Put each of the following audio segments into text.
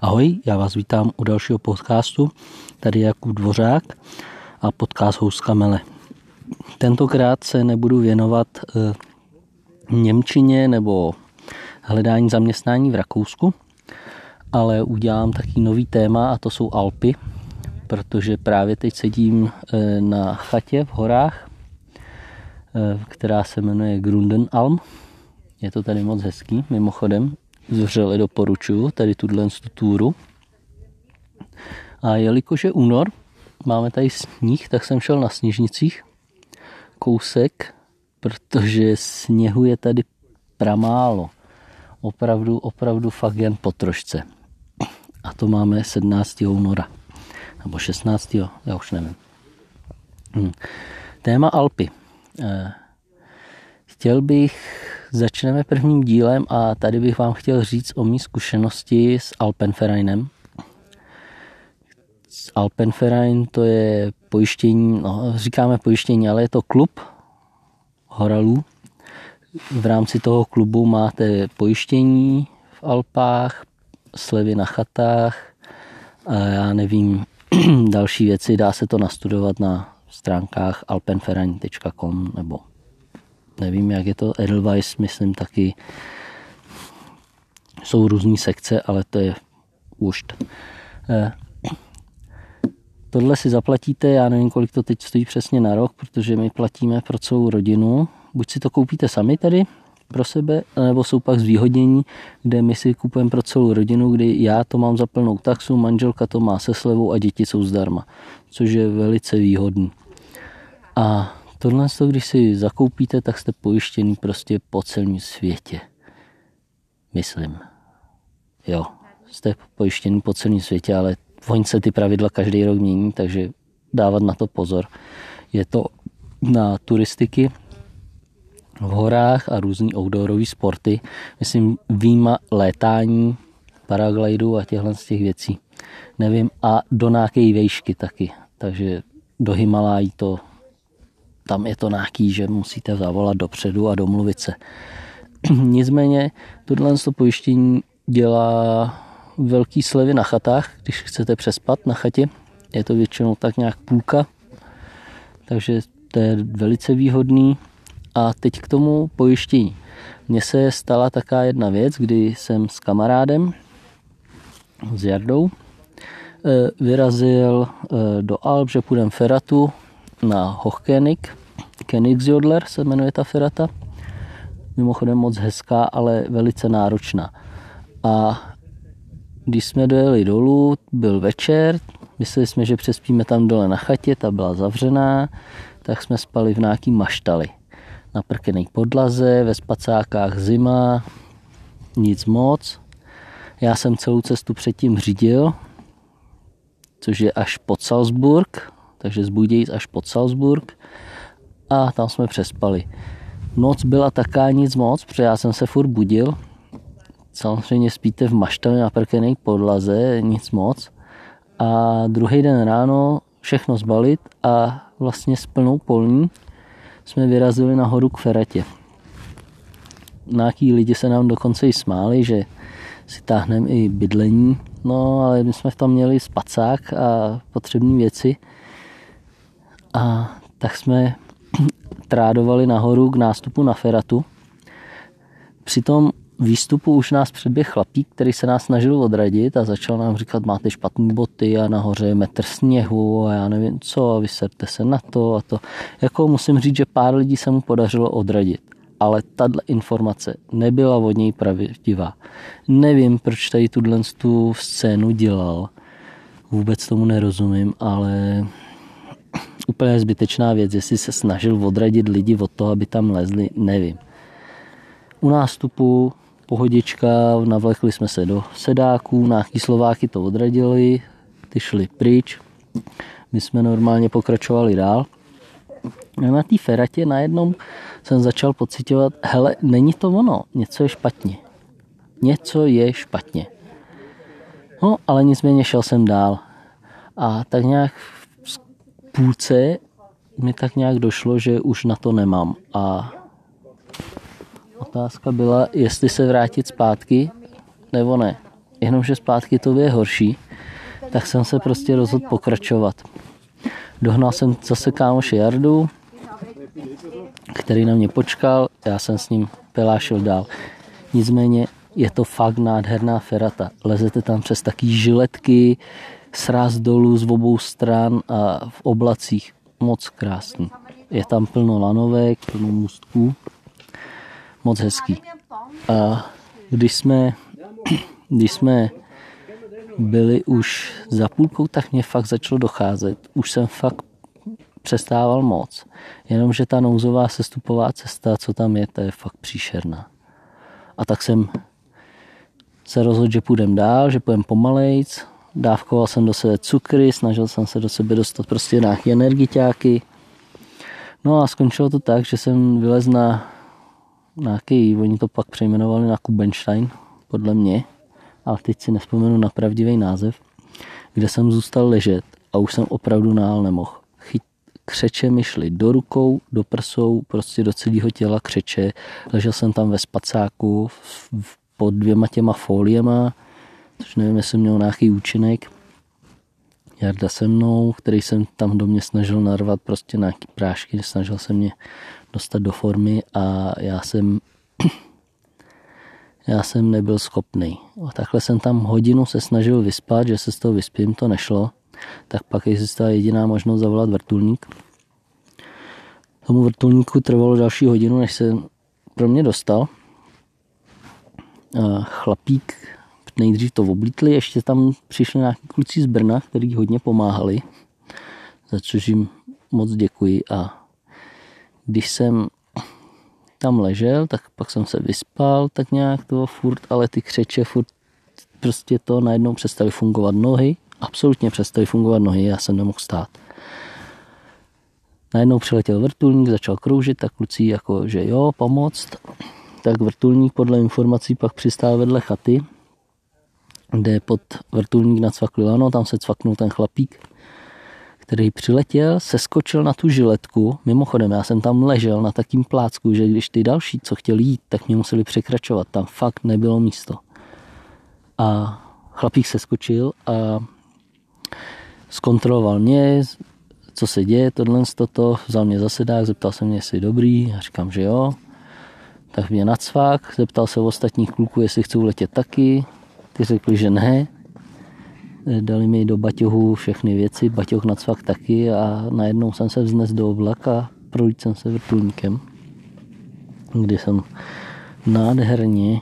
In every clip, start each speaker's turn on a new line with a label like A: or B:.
A: Ahoj, já vás vítám u dalšího podcastu. Tady je Jakub Dvořák a podcast Houska Mele. Tentokrát se nebudu věnovat e, Němčině nebo hledání zaměstnání v Rakousku, ale udělám taky nový téma a to jsou Alpy, protože právě teď sedím e, na chatě v horách, e, která se jmenuje Grundenalm. Je to tady moc hezký, mimochodem, zřele doporučuju tady tuhle túru. A jelikož je únor, máme tady sníh, tak jsem šel na sněžnicích kousek, protože sněhu je tady pramálo. Opravdu, opravdu fakt jen po trošce. A to máme 17. února. Nebo 16. já už nevím. Hm. Téma Alpy. Eh, chtěl bych Začneme prvním dílem a tady bych vám chtěl říct o mý zkušenosti s Alpenvereinem. Alpenverein to je pojištění, no, říkáme pojištění, ale je to klub horalů. V rámci toho klubu máte pojištění v Alpách, slevy na chatách a já nevím, další věci, dá se to nastudovat na stránkách alpenverein.com nebo nevím, jak je to, Edelweiss, myslím taky, jsou různé sekce, ale to je už. Eh, tohle si zaplatíte, já nevím, kolik to teď stojí přesně na rok, protože my platíme pro celou rodinu. Buď si to koupíte sami tady pro sebe, nebo jsou pak zvýhodnění, kde my si kupujeme pro celou rodinu, kdy já to mám za plnou taxu, manželka to má se slevou a děti jsou zdarma, což je velice výhodný. A Tohle, když si zakoupíte, tak jste pojištěný prostě po celém světě. Myslím. Jo, jste pojištěný po celém světě, ale oni se ty pravidla každý rok mění, takže dávat na to pozor. Je to na turistiky v horách a různý outdoorové sporty. Myslím, výjima létání, paraglidu a těchhle z těch věcí. Nevím, a do nějaké výšky taky. Takže do Himalají to tam je to nějaký, že musíte zavolat dopředu a domluvit se. Nicméně tohle pojištění dělá velký slevy na chatách, když chcete přespat na chatě. Je to většinou tak nějak půlka, takže to je velice výhodný. A teď k tomu pojištění. Mně se stala taká jedna věc, kdy jsem s kamarádem, s Jardou, eh, vyrazil eh, do Alp, že půjdeme feratu na Hochkönig. Königsjodler se jmenuje ta ferata. Mimochodem moc hezká, ale velice náročná. A když jsme dojeli dolů, byl večer, mysleli jsme, že přespíme tam dole na chatě, ta byla zavřená, tak jsme spali v nějaký maštali. Na prkenej podlaze, ve spacákách zima, nic moc. Já jsem celou cestu předtím řídil, což je až pod Salzburg, takže z Budějic až pod Salzburg a tam jsme přespali. Noc byla taká nic moc, protože já jsem se furt budil. Samozřejmě spíte v maštali na prkené podlaze, nic moc. A druhý den ráno všechno zbalit a vlastně s plnou polní jsme vyrazili nahoru k Feratě. Nějaký lidi se nám dokonce i smáli, že si táhneme i bydlení, no ale my jsme tam měli spacák a potřebné věci, a tak jsme trádovali nahoru k nástupu na Feratu. Při tom výstupu už nás předběh chlapík, který se nás snažil odradit a začal nám říkat, máte špatné boty a nahoře je metr sněhu a já nevím co a vyserte se na to a to. Jako musím říct, že pár lidí se mu podařilo odradit. Ale tahle informace nebyla od něj pravdivá. Nevím, proč tady tuhle tu scénu dělal. Vůbec tomu nerozumím, ale úplně zbytečná věc, jestli se snažil odradit lidi od toho, aby tam lezli, nevím. U nástupu pohodička, navlekli jsme se do sedáků, nějaký Slováky to odradili, ty šli pryč, my jsme normálně pokračovali dál. A na té feratě najednou jsem začal pocitovat, hele, není to ono, něco je špatně. Něco je špatně. No, ale nicméně šel jsem dál. A tak nějak půlce mi tak nějak došlo, že už na to nemám. A otázka byla, jestli se vrátit zpátky, nebo ne. Jenomže zpátky to je horší, tak jsem se prostě rozhodl pokračovat. Dohnal jsem zase kámoše Jardu, který na mě počkal, já jsem s ním pelášil dál. Nicméně je to fakt nádherná ferata. Lezete tam přes taký žiletky, sráz dolů z obou stran a v oblacích. Moc krásný. Je tam plno lanovek, plno můstků. Moc hezký. A když jsme, když jsme byli už za půlkou, tak mě fakt začalo docházet. Už jsem fakt přestával moc. Jenomže ta nouzová sestupová cesta, co tam je, to je fakt příšerná. A tak jsem se rozhodl, že půjdem dál, že půjdem pomalejc. Dávkoval jsem do sebe cukry, snažil jsem se do sebe dostat prostě nějaké energiťáky. No a skončilo to tak, že jsem vylez na nějaký, oni to pak přejmenovali na Kubenstein, podle mě, ale teď si nespomenu na pravdivý název, kde jsem zůstal ležet a už jsem opravdu nál nemohl. Chyt, křeče mi šly do rukou, do prsou, prostě do celého těla křeče. Ležel jsem tam ve spacáku pod dvěma těma foliema, což nevím, jestli měl nějaký účinek. Jarda se mnou, který jsem tam do mě snažil narvat prostě nějaký prášky, snažil se mě dostat do formy a já jsem já jsem nebyl schopný. Takhle jsem tam hodinu se snažil vyspat, že se z toho vyspím, to nešlo. Tak pak existovala jediná možnost zavolat vrtulník. Tomu vrtulníku trvalo další hodinu, než se pro mě dostal. Chlapík nejdřív to oblítli, ještě tam přišli nějaký kluci z Brna, kteří hodně pomáhali, za což jim moc děkuji. A když jsem tam ležel, tak pak jsem se vyspal tak nějak to furt, ale ty křeče furt prostě to najednou přestaly fungovat nohy, absolutně přestaly fungovat nohy, já jsem nemohl stát. Najednou přiletěl vrtulník, začal kroužit, tak kluci jako, že jo, pomoct. Tak vrtulník podle informací pak přistál vedle chaty, kde pod vrtulník nacvakli lano, tam se cvaknul ten chlapík který přiletěl, seskočil na tu žiletku. Mimochodem, já jsem tam ležel na takým plácku, že když ty další, co chtěli jít, tak mě museli překračovat. Tam fakt nebylo místo. A chlapík seskočil a zkontroloval mě, co se děje, tohle, toto, vzal mě za sedák, zeptal se mě, jestli je dobrý, a říkám, že jo. Tak mě nacvak, zeptal se ostatních kluků, jestli chcou letět taky, ty řekli, že ne, dali mi do baťohu všechny věci, baťoh na cvak taky a najednou jsem se vznes do oblaka, projít jsem se vrtulníkem, kdy jsem nádherně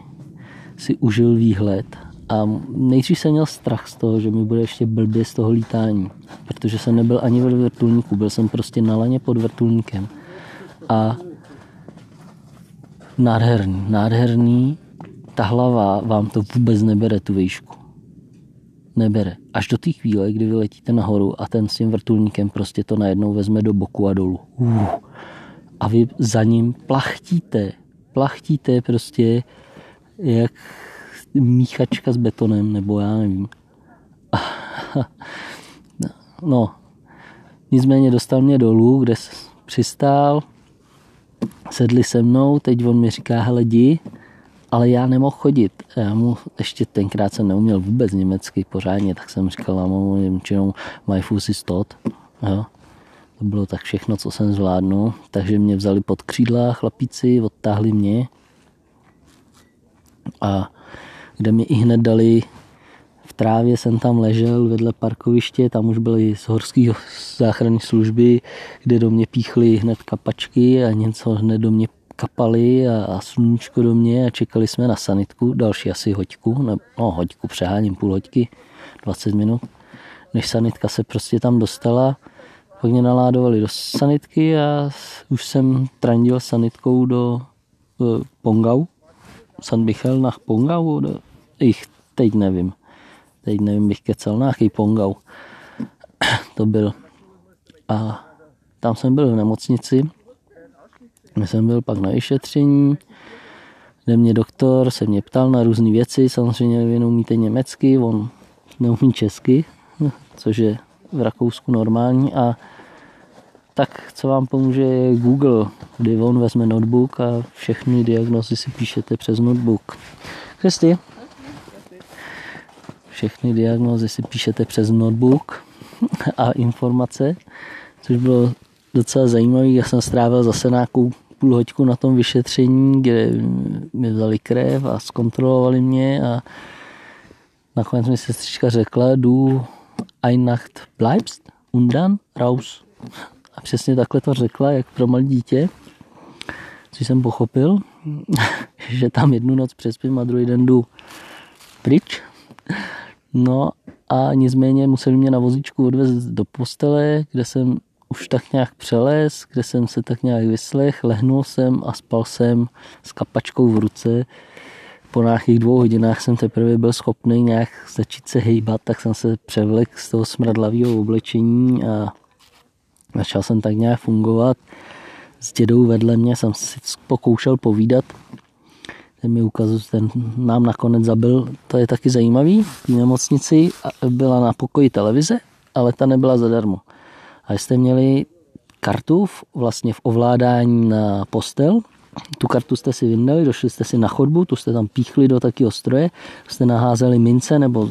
A: si užil výhled. A nejdřív jsem měl strach z toho, že mi bude ještě blbě z toho lítání, protože jsem nebyl ani ve vrtulníku, byl jsem prostě na laně pod vrtulníkem. A nádherný, nádherný, ta hlava vám to vůbec nebere tu výšku nebere. Až do té chvíle, kdy vy letíte nahoru a ten s tím vrtulníkem prostě to najednou vezme do boku a dolů. Uh. A vy za ním plachtíte. Plachtíte prostě jak míchačka s betonem, nebo já nevím. No, nicméně dostal mě dolů, kde přistál, sedli se mnou, teď on mi říká, hele, ale já nemohl chodit. Já mu ještě tenkrát jsem neuměl vůbec německy pořádně, tak jsem říkal mámu Němčinou my Fuß ist tot. Jo. To bylo tak všechno, co jsem zvládnul. Takže mě vzali pod křídla chlapíci, odtáhli mě a kde mi i hned dali v trávě jsem tam ležel vedle parkoviště, tam už byly z horské záchranné služby, kde do mě píchly hned kapačky a něco hned do mě kapali a, a sluníčko do mě a čekali jsme na sanitku, další asi hoďku, ne, no hoďku přeháním, půl hoďky, 20 minut, než sanitka se prostě tam dostala. Pak mě naládovali do sanitky a už jsem trandil sanitkou do, do Pongau, San Michal na Pongau, do, ich teď nevím, teď nevím, bych kecal, nějaký Pongau to byl. A tam jsem byl v nemocnici, já jsem byl pak na vyšetření, kde mě doktor se mě ptal na různé věci, samozřejmě vy neumíte německy, on neumí česky, což je v Rakousku normální a tak co vám pomůže je Google, kdy on vezme notebook a všechny diagnozy si píšete přes notebook. Kristi? Všechny diagnozy si píšete přes notebook a informace, což bylo docela zajímavé. Já jsem strávil zase nějakou půl hoďku na tom vyšetření, kde mi vzali krev a zkontrolovali mě a nakonec mi sestřička řekla, du Einacht bleibst und dann raus. A přesně takhle to řekla, jak pro malé dítě, což jsem pochopil, že tam jednu noc přespím a druhý den jdu pryč. No a nicméně museli mě na vozíčku odvést do postele, kde jsem už tak nějak přeles, kde jsem se tak nějak vyslech, lehnul jsem a spal jsem s kapačkou v ruce. Po nějakých dvou hodinách jsem teprve byl schopný nějak začít se hejbat, tak jsem se převlek z toho smradlavého oblečení a začal jsem tak nějak fungovat. S dědou vedle mě jsem si pokoušel povídat, ten mi ukazuje, ten nám nakonec zabil, to je taky zajímavý, v nemocnici byla na pokoji televize, ale ta nebyla zadarmo. A jste měli kartu v, vlastně v ovládání na postel, tu kartu jste si vyndali, došli jste si na chodbu, tu jste tam píchli do takého stroje, jste naházeli mince nebo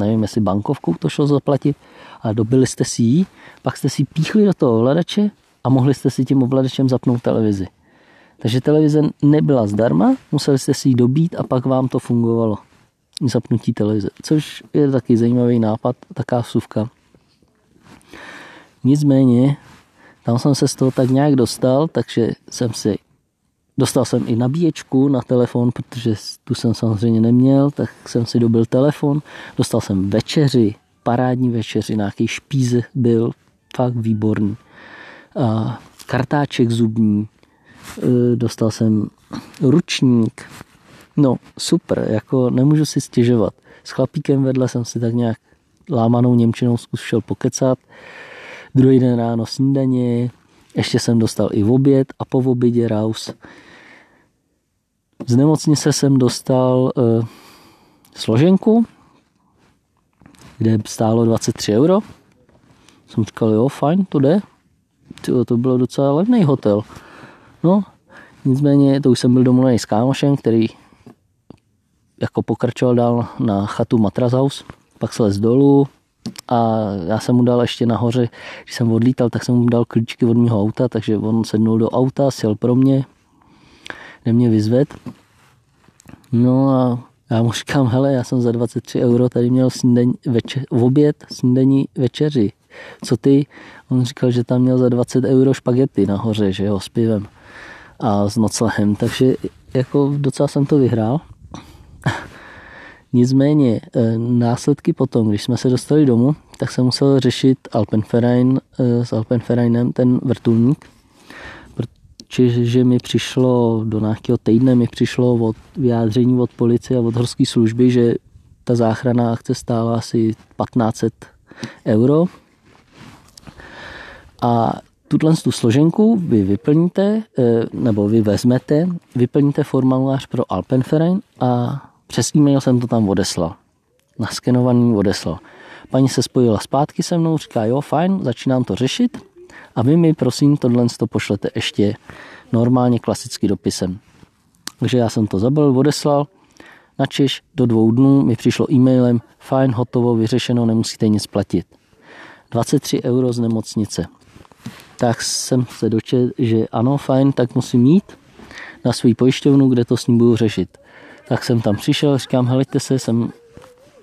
A: nevím, jestli bankovkou to šlo zaplatit a dobili jste si ji, pak jste si píchli do toho ovladače a mohli jste si tím ovladačem zapnout televizi. Takže televize nebyla zdarma, museli jste si ji dobít a pak vám to fungovalo. Zapnutí televize, což je taky zajímavý nápad, taká vsuvka. Nicméně, tam jsem se z toho tak nějak dostal, takže jsem si Dostal jsem i nabíječku na telefon, protože tu jsem samozřejmě neměl, tak jsem si dobil telefon. Dostal jsem večeři, parádní večeři, nějaký špíze byl, fakt výborný. A kartáček zubní, e, dostal jsem ručník, no super, jako nemůžu si stěžovat. S chlapíkem vedle jsem si tak nějak lámanou Němčinou zkusil pokecat. Druhý den ráno snídaně, ještě jsem dostal i v oběd a po obědě raus. Z nemocnice jsem dostal uh, složenku, kde stálo 23 euro. Jsem říkal, jo, fajn, to jde. Tyjo, to bylo docela levný hotel. No, nicméně to už jsem byl domluvený s kámošem, který jako pokračoval dál na chatu Matrazhaus, pak slez dolů, a já jsem mu dal ještě nahoře, když jsem odlítal, tak jsem mu dal klíčky od mého auta, takže on sednul do auta, sjel pro mě, kde mě vyzved. No a já mu říkám, hele, já jsem za 23 euro tady měl snídaň, večer, oběd, snídaní večeři. Co ty? On říkal, že tam měl za 20 euro špagety nahoře, že jo, s pivem a s noclehem, takže jako docela jsem to vyhrál. Nicméně eh, následky potom, když jsme se dostali domů, tak jsem musel řešit Alpenverein eh, s Alpenvereinem ten vrtulník, protože mi přišlo do nějakého týdne mi přišlo od vyjádření od policie a od horské služby, že ta záchrana akce stála asi 1500 euro. A tuhle tu složenku vy vyplníte, eh, nebo vy vezmete, vyplníte formulář pro Alpenverein a přes e-mail jsem to tam odeslal. Naskenovaný odeslal. Paní se spojila zpátky se mnou, říká, jo, fajn, začínám to řešit a vy mi prosím tohle to pošlete ještě normálně klasický dopisem. Takže já jsem to zabil, odeslal, načež do dvou dnů mi přišlo e-mailem, fajn, hotovo, vyřešeno, nemusíte nic platit. 23 euro z nemocnice. Tak jsem se dočet, že ano, fajn, tak musím mít na svůj pojišťovnu, kde to s ním budu řešit. Tak jsem tam přišel, říkám, helejte se, jsem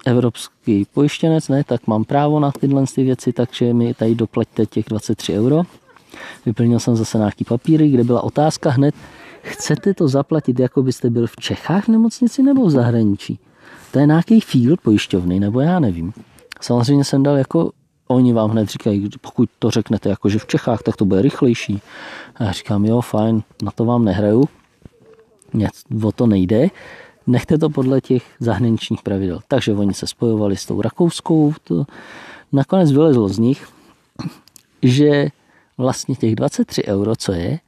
A: evropský pojištěnec, ne, tak mám právo na tyhle ty věci, takže mi tady doplaťte těch 23 euro. Vyplnil jsem zase nějaký papíry, kde byla otázka hned, chcete to zaplatit, jako byste byl v Čechách v nemocnici nebo v zahraničí? To je nějaký field pojišťovny, nebo já nevím. Samozřejmě jsem dal jako, oni vám hned říkají, pokud to řeknete jako, že v Čechách, tak to bude rychlejší. A já říkám, jo, fajn, na to vám nehraju, Nic, o to nejde nechte to podle těch zahraničních pravidel. Takže oni se spojovali s tou rakouskou, to nakonec vylezlo z nich, že vlastně těch 23 euro, co je,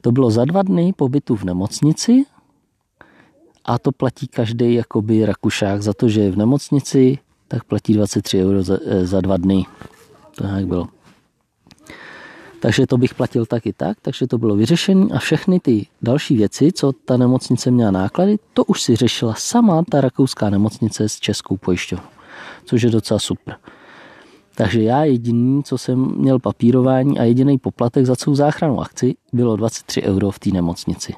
A: to bylo za dva dny pobytu v nemocnici a to platí každý jakoby Rakušák za to, že je v nemocnici, tak platí 23 euro za, eh, za dva dny. To jak bylo. Takže to bych platil taky tak, takže to bylo vyřešené a všechny ty další věci, co ta nemocnice měla náklady, to už si řešila sama ta rakouská nemocnice s českou pojišťovnou, což je docela super. Takže já jediný, co jsem měl papírování a jediný poplatek za celou záchranu akci, bylo 23 euro v té nemocnici.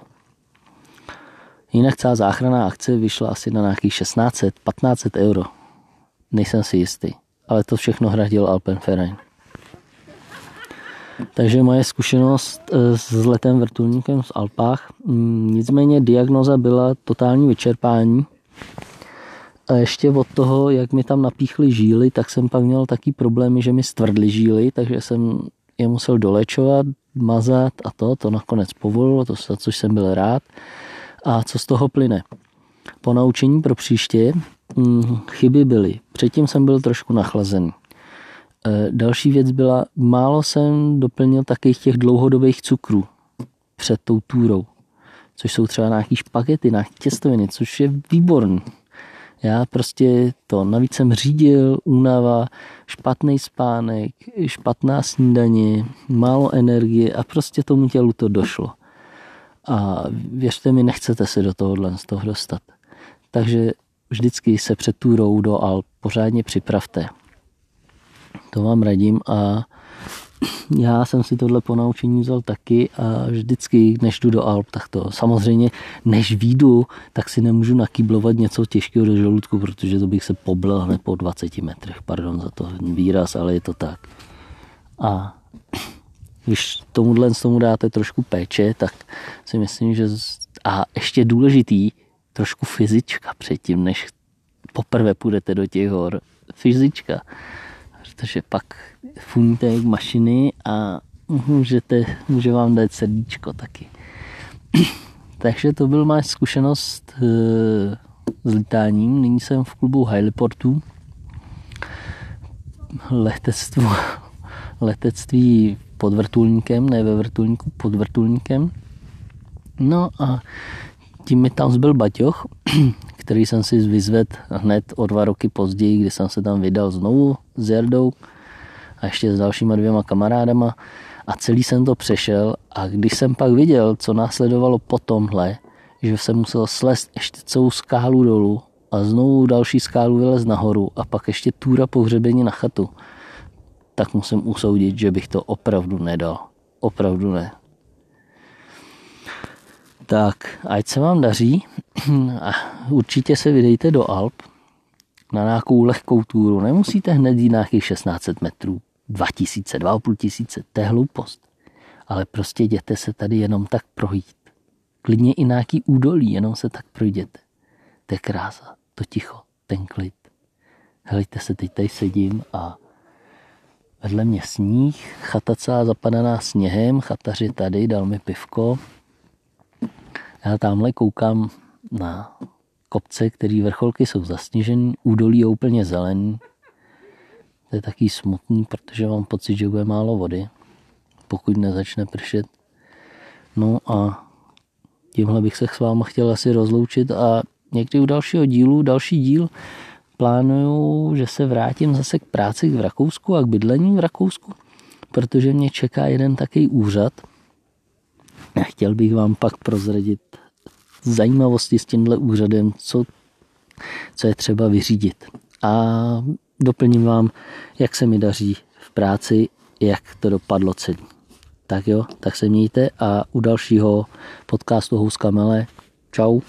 A: Jinak celá záchranná akce vyšla asi na nějakých 1600, 1500 euro. Nejsem si jistý, ale to všechno hradil Alpenverein. Takže moje zkušenost eh, s letem vrtulníkem v Alpách, mm, nicméně diagnoza byla totální vyčerpání. A ještě od toho, jak mi tam napíchly žíly, tak jsem pak měl taky problémy, že mi stvrdly žíly, takže jsem je musel dolečovat, mazat a to, to nakonec povolilo, to, což jsem byl rád. A co z toho plyne? Po naučení pro příště mm, chyby byly. Předtím jsem byl trošku nachlazený. E, další věc byla, málo jsem doplnil takových těch dlouhodobých cukrů před tou túrou, což jsou třeba nějaký špagety, nějaké těstoviny, což je výborný. Já prostě to, navíc jsem řídil, únava, špatný spánek, špatná snídaně, málo energie a prostě tomu tělu to došlo. A věřte mi, nechcete se do tohohle z toho dostat. Takže vždycky se před túrou do Alp pořádně připravte. To vám radím a já jsem si tohle ponaučení vzal taky a vždycky, než jdu do Alp, tak to samozřejmě, než výjdu, tak si nemůžu nakýblovat něco těžkého do žaludku, protože to bych se poblel hned po 20 metrech. Pardon za to výraz, ale je to tak. A když tomuhle tomu dáte trošku péče, tak si myslím, že a ještě důležitý, trošku fyzička předtím, než poprvé půjdete do těch hor. Fyzička protože pak funíte jak mašiny a můžete, může vám dát srdíčko taky. Takže to byl má zkušenost e, s lítáním. Nyní jsem v klubu Heliportu. Letectvo, letectví pod vrtulníkem, ne ve vrtulníku, pod vrtulníkem. No a tím mi tam zbyl Baťoch, který jsem si vyzvedl hned o dva roky později, kdy jsem se tam vydal znovu s Jardou a ještě s dalšíma dvěma kamarádama a celý jsem to přešel a když jsem pak viděl, co následovalo po tomhle, že jsem musel slést ještě celou skálu dolů a znovu další skálu vylez nahoru a pak ještě túra pohřebení na chatu, tak musím usoudit, že bych to opravdu nedal. Opravdu ne. Tak, ať se vám daří a určitě se vydejte do Alp na nějakou lehkou túru. Nemusíte hned jít nějakých 1600 metrů, 2000, 2500, to je hloupost. Ale prostě jděte se tady jenom tak projít. Klidně i nějaký údolí, jenom se tak projděte. To je krása, to ticho, ten klid. Helejte se, teď tady sedím a vedle mě sníh, chata celá zapadaná sněhem, chataři tady, dal mi pivko, já tamhle koukám na kopce, který vrcholky jsou zasněžený, údolí je úplně zelený. To je taky smutný, protože mám pocit, že bude málo vody, pokud nezačne pršet. No a tímhle bych se s váma chtěl asi rozloučit a někdy u dalšího dílu, další díl, plánuju, že se vrátím zase k práci v Rakousku a k bydlení v Rakousku, protože mě čeká jeden takový úřad, a chtěl bych vám pak prozradit zajímavosti s tímhle úřadem, co, co je třeba vyřídit. A doplním vám, jak se mi daří v práci, jak to dopadlo celý. Tak jo, tak se mějte a u dalšího podcastu Houska Mele. Čau.